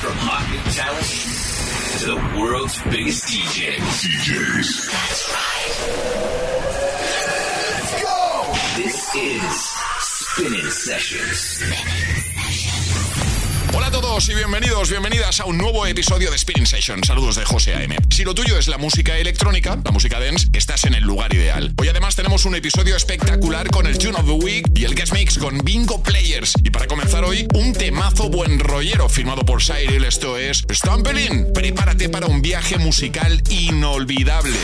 From hot new talent to the world's biggest DJs. DJs. That's right. Let's go. This is Spinnin Sessions. Todos y bienvenidos, bienvenidas a un nuevo episodio de Spinning Session. Saludos de José A.M. Si lo tuyo es la música electrónica, la música dance, estás en el lugar ideal. Hoy además tenemos un episodio espectacular con el Tune of the Week y el Guest Mix con Bingo Players. Y para comenzar hoy, un temazo buen rollero firmado por Cyril. Esto es Stampelin. Prepárate para un viaje musical inolvidable.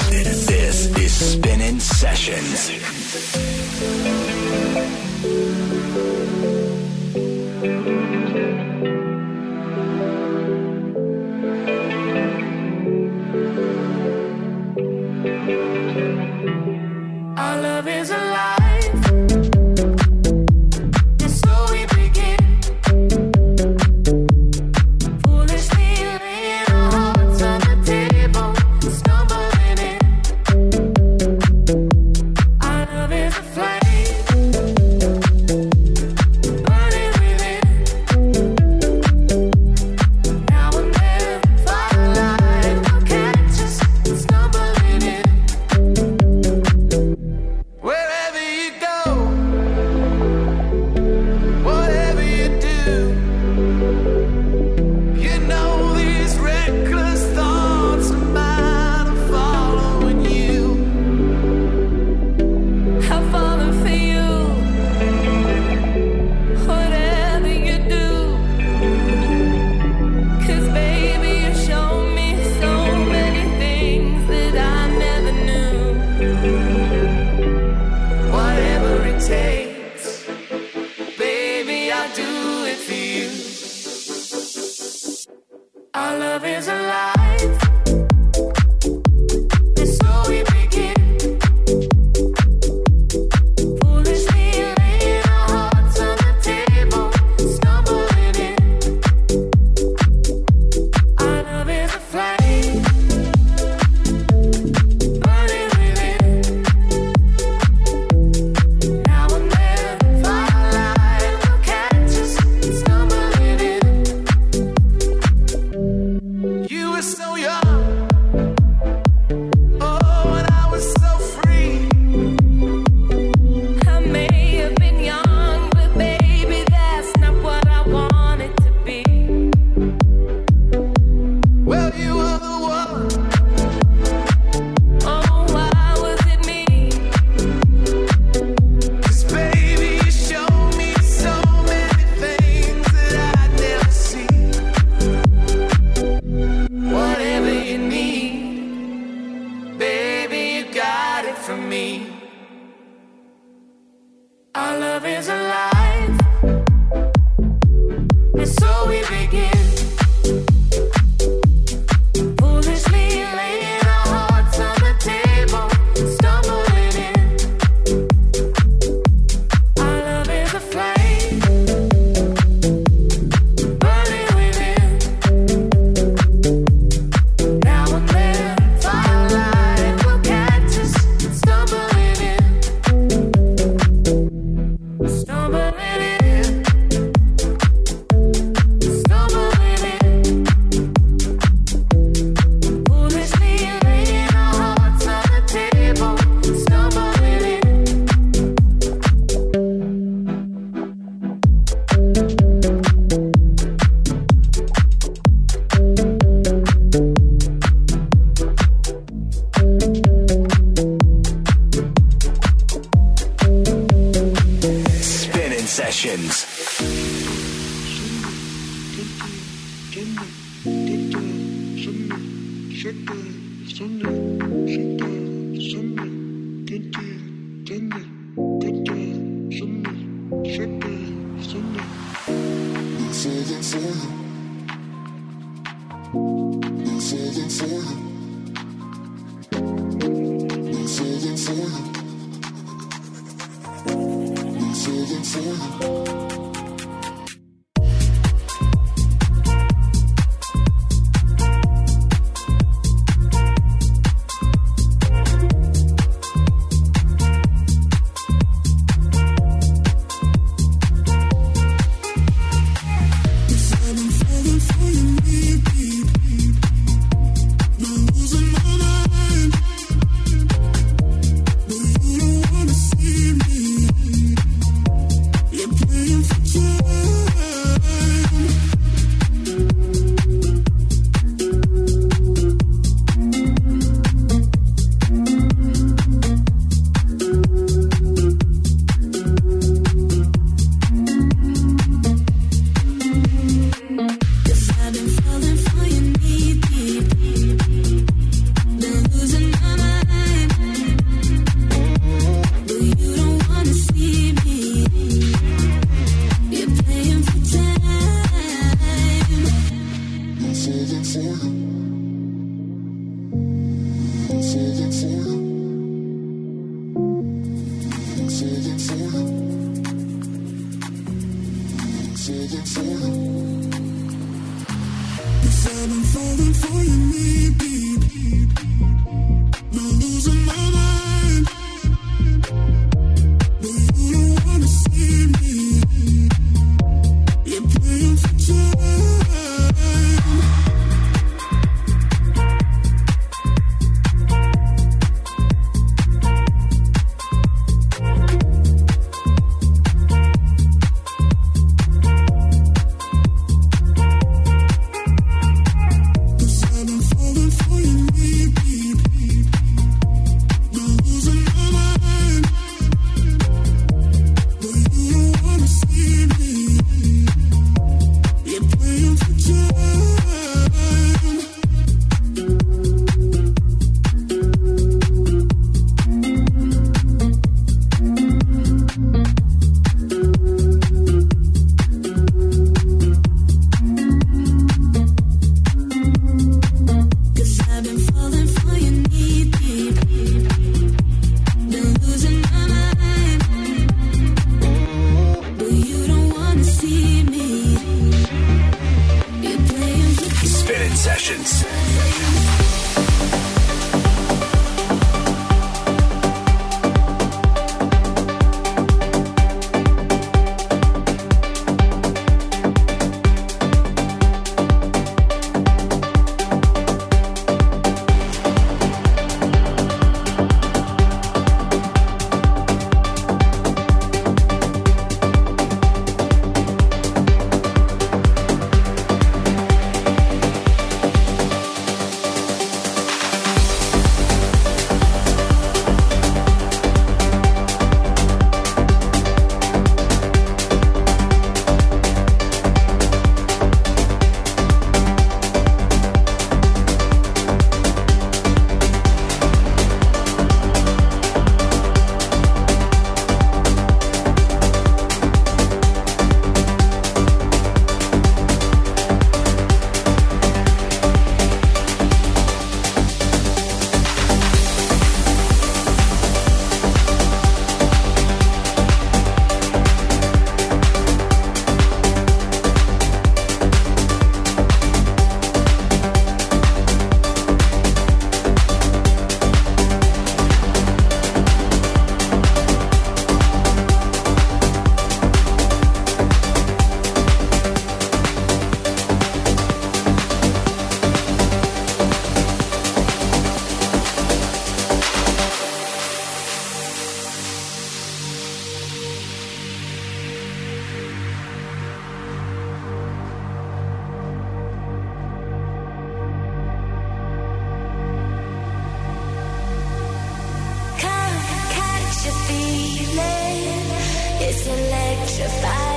It's electrified.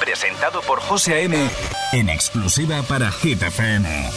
Presentado por José A.M. en exclusiva para Hit FM.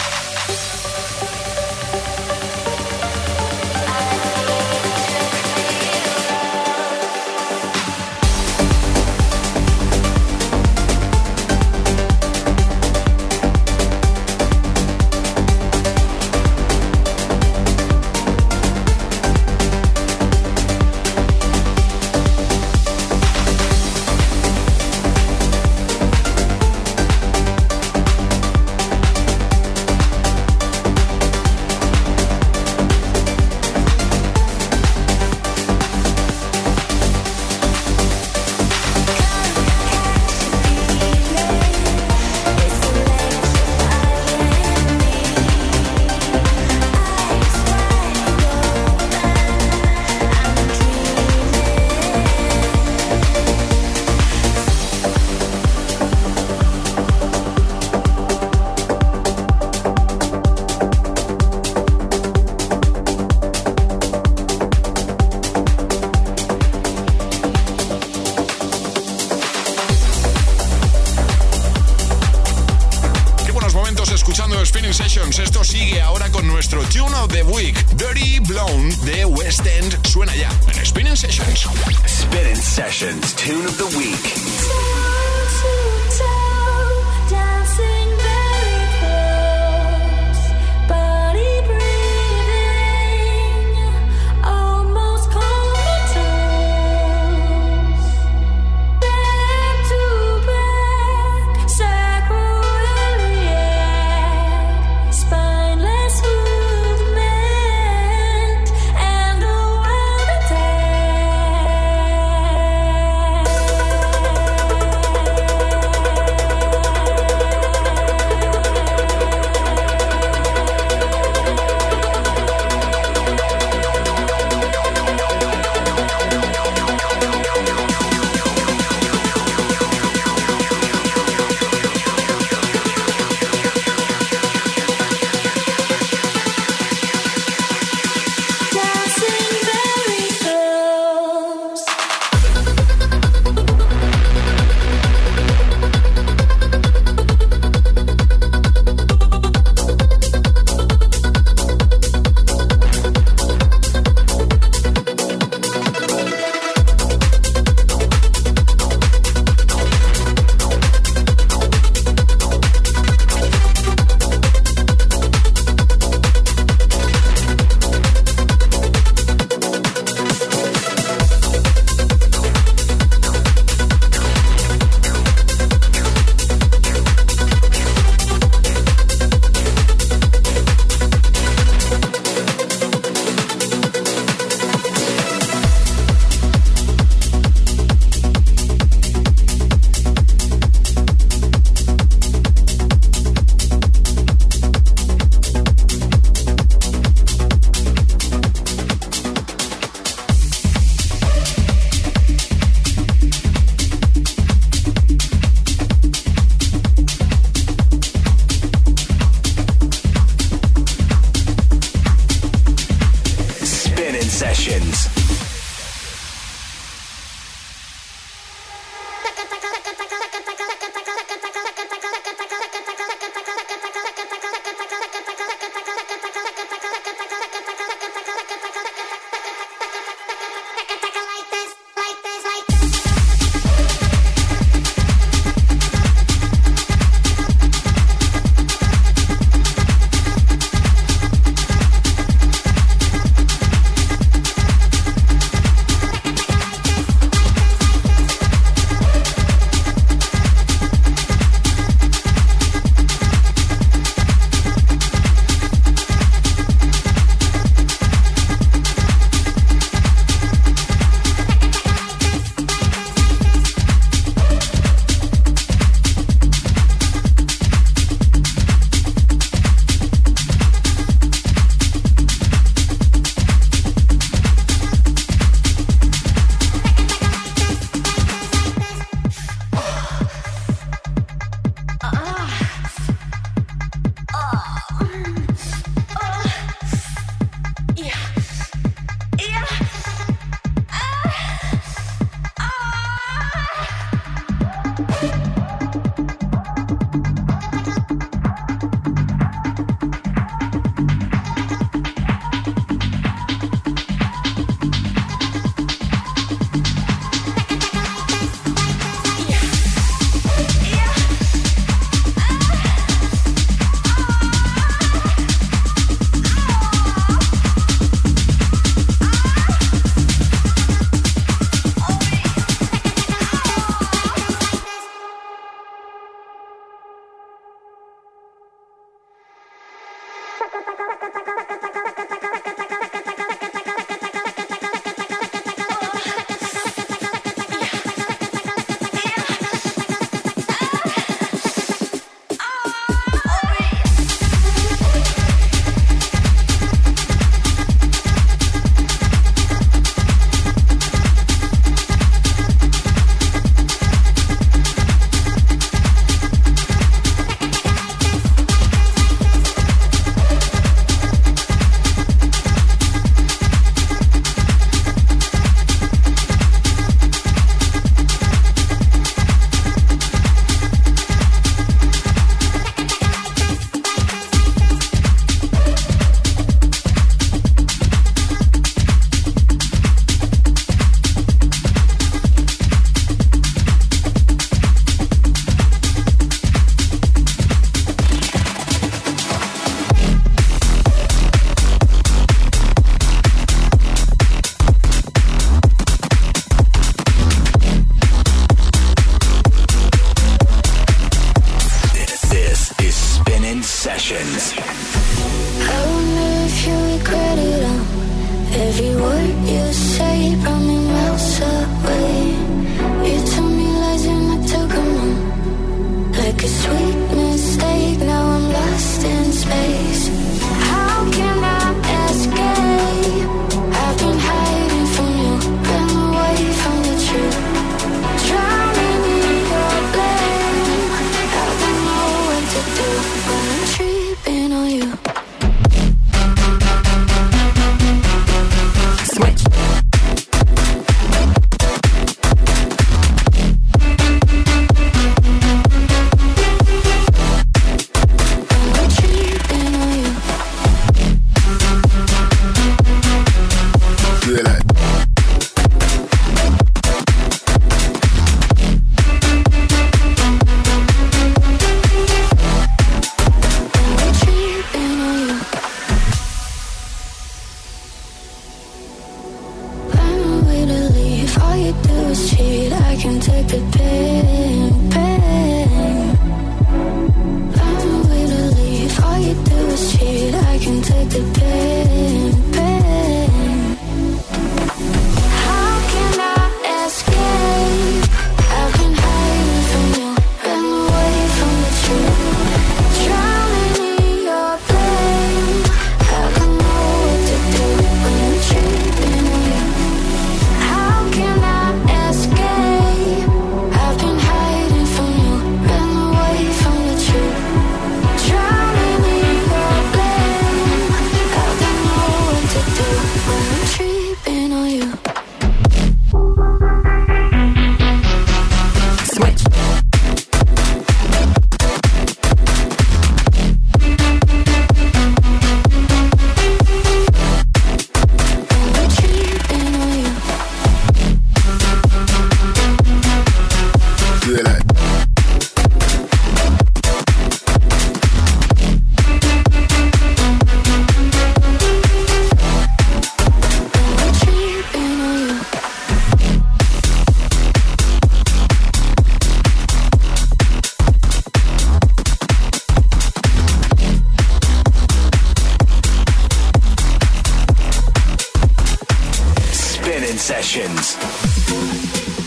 begins.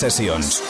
Sessions.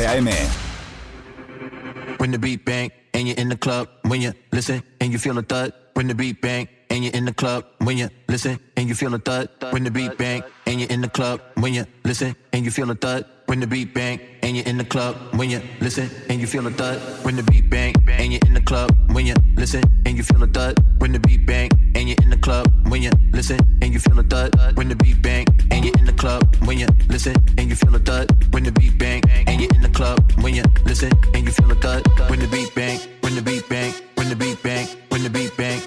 A.M. When the beat bang and you're in the club, when you listen and you feel a thud. When the beat bang and you're in the club, when you listen and you feel a thud. When the beat bang and you're in the club, when you listen and you feel a thud. When the beat bang and you're in the club, when you listen and you feel a thud. When the beat bang and you're in the club, when you listen you feel a thud. When the beat bang and you're in the club, when you listen and you feel a thud. When the beat bang and you're in the club, when you listen and you feel a thud. When the beat bang and you're in the club, when you listen and you feel a thud. When the beat bang, when the beat bang, when the beat bang, when the beat bang,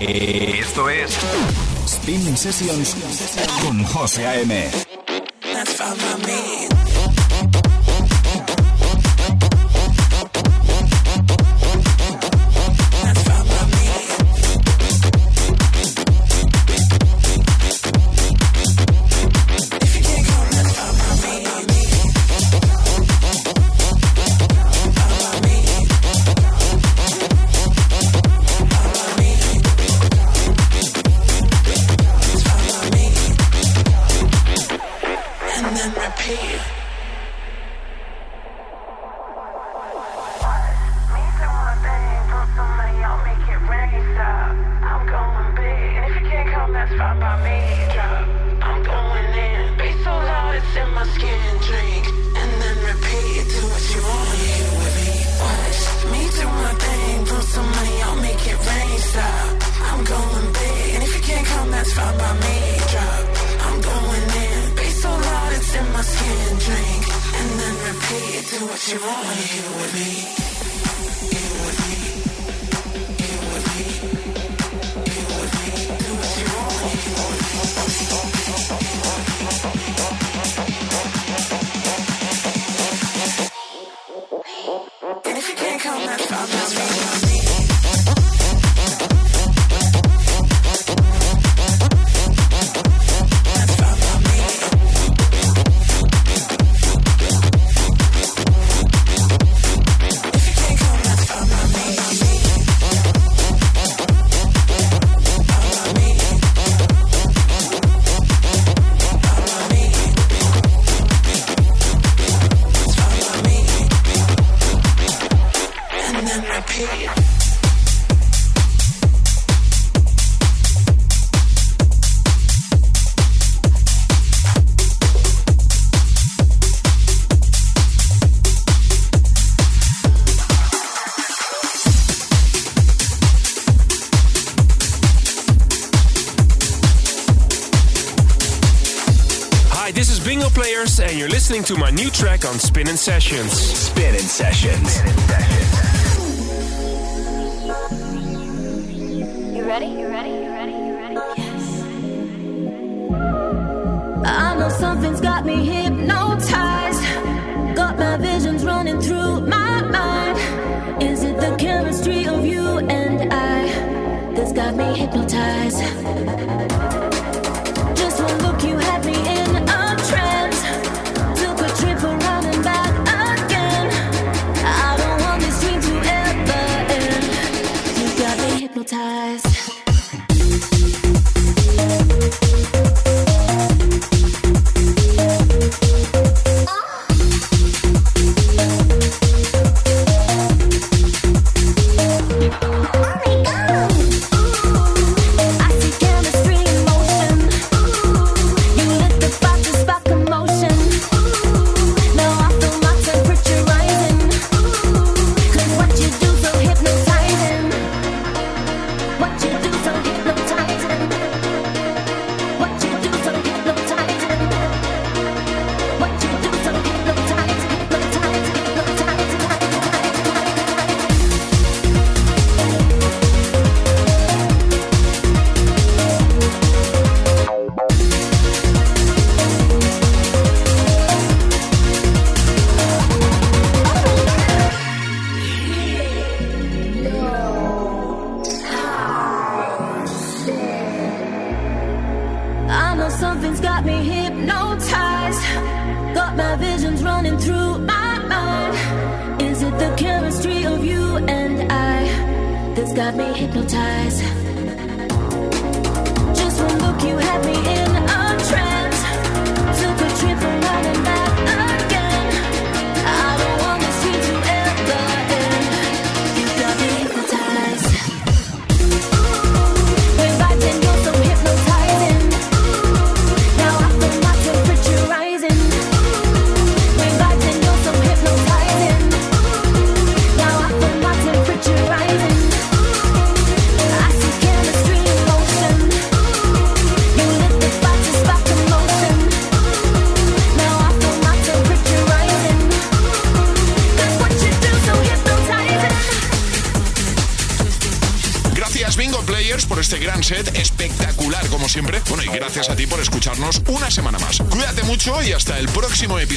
Esto es Spinning Sessions con José A.M. That's listening to my new track on Spinnin' Sessions. Spinnin' Sessions.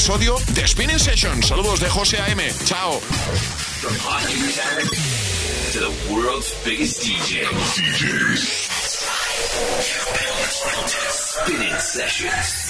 episodio de Spinning Session. Saludos de José AM. Chao. Spinning Sessions.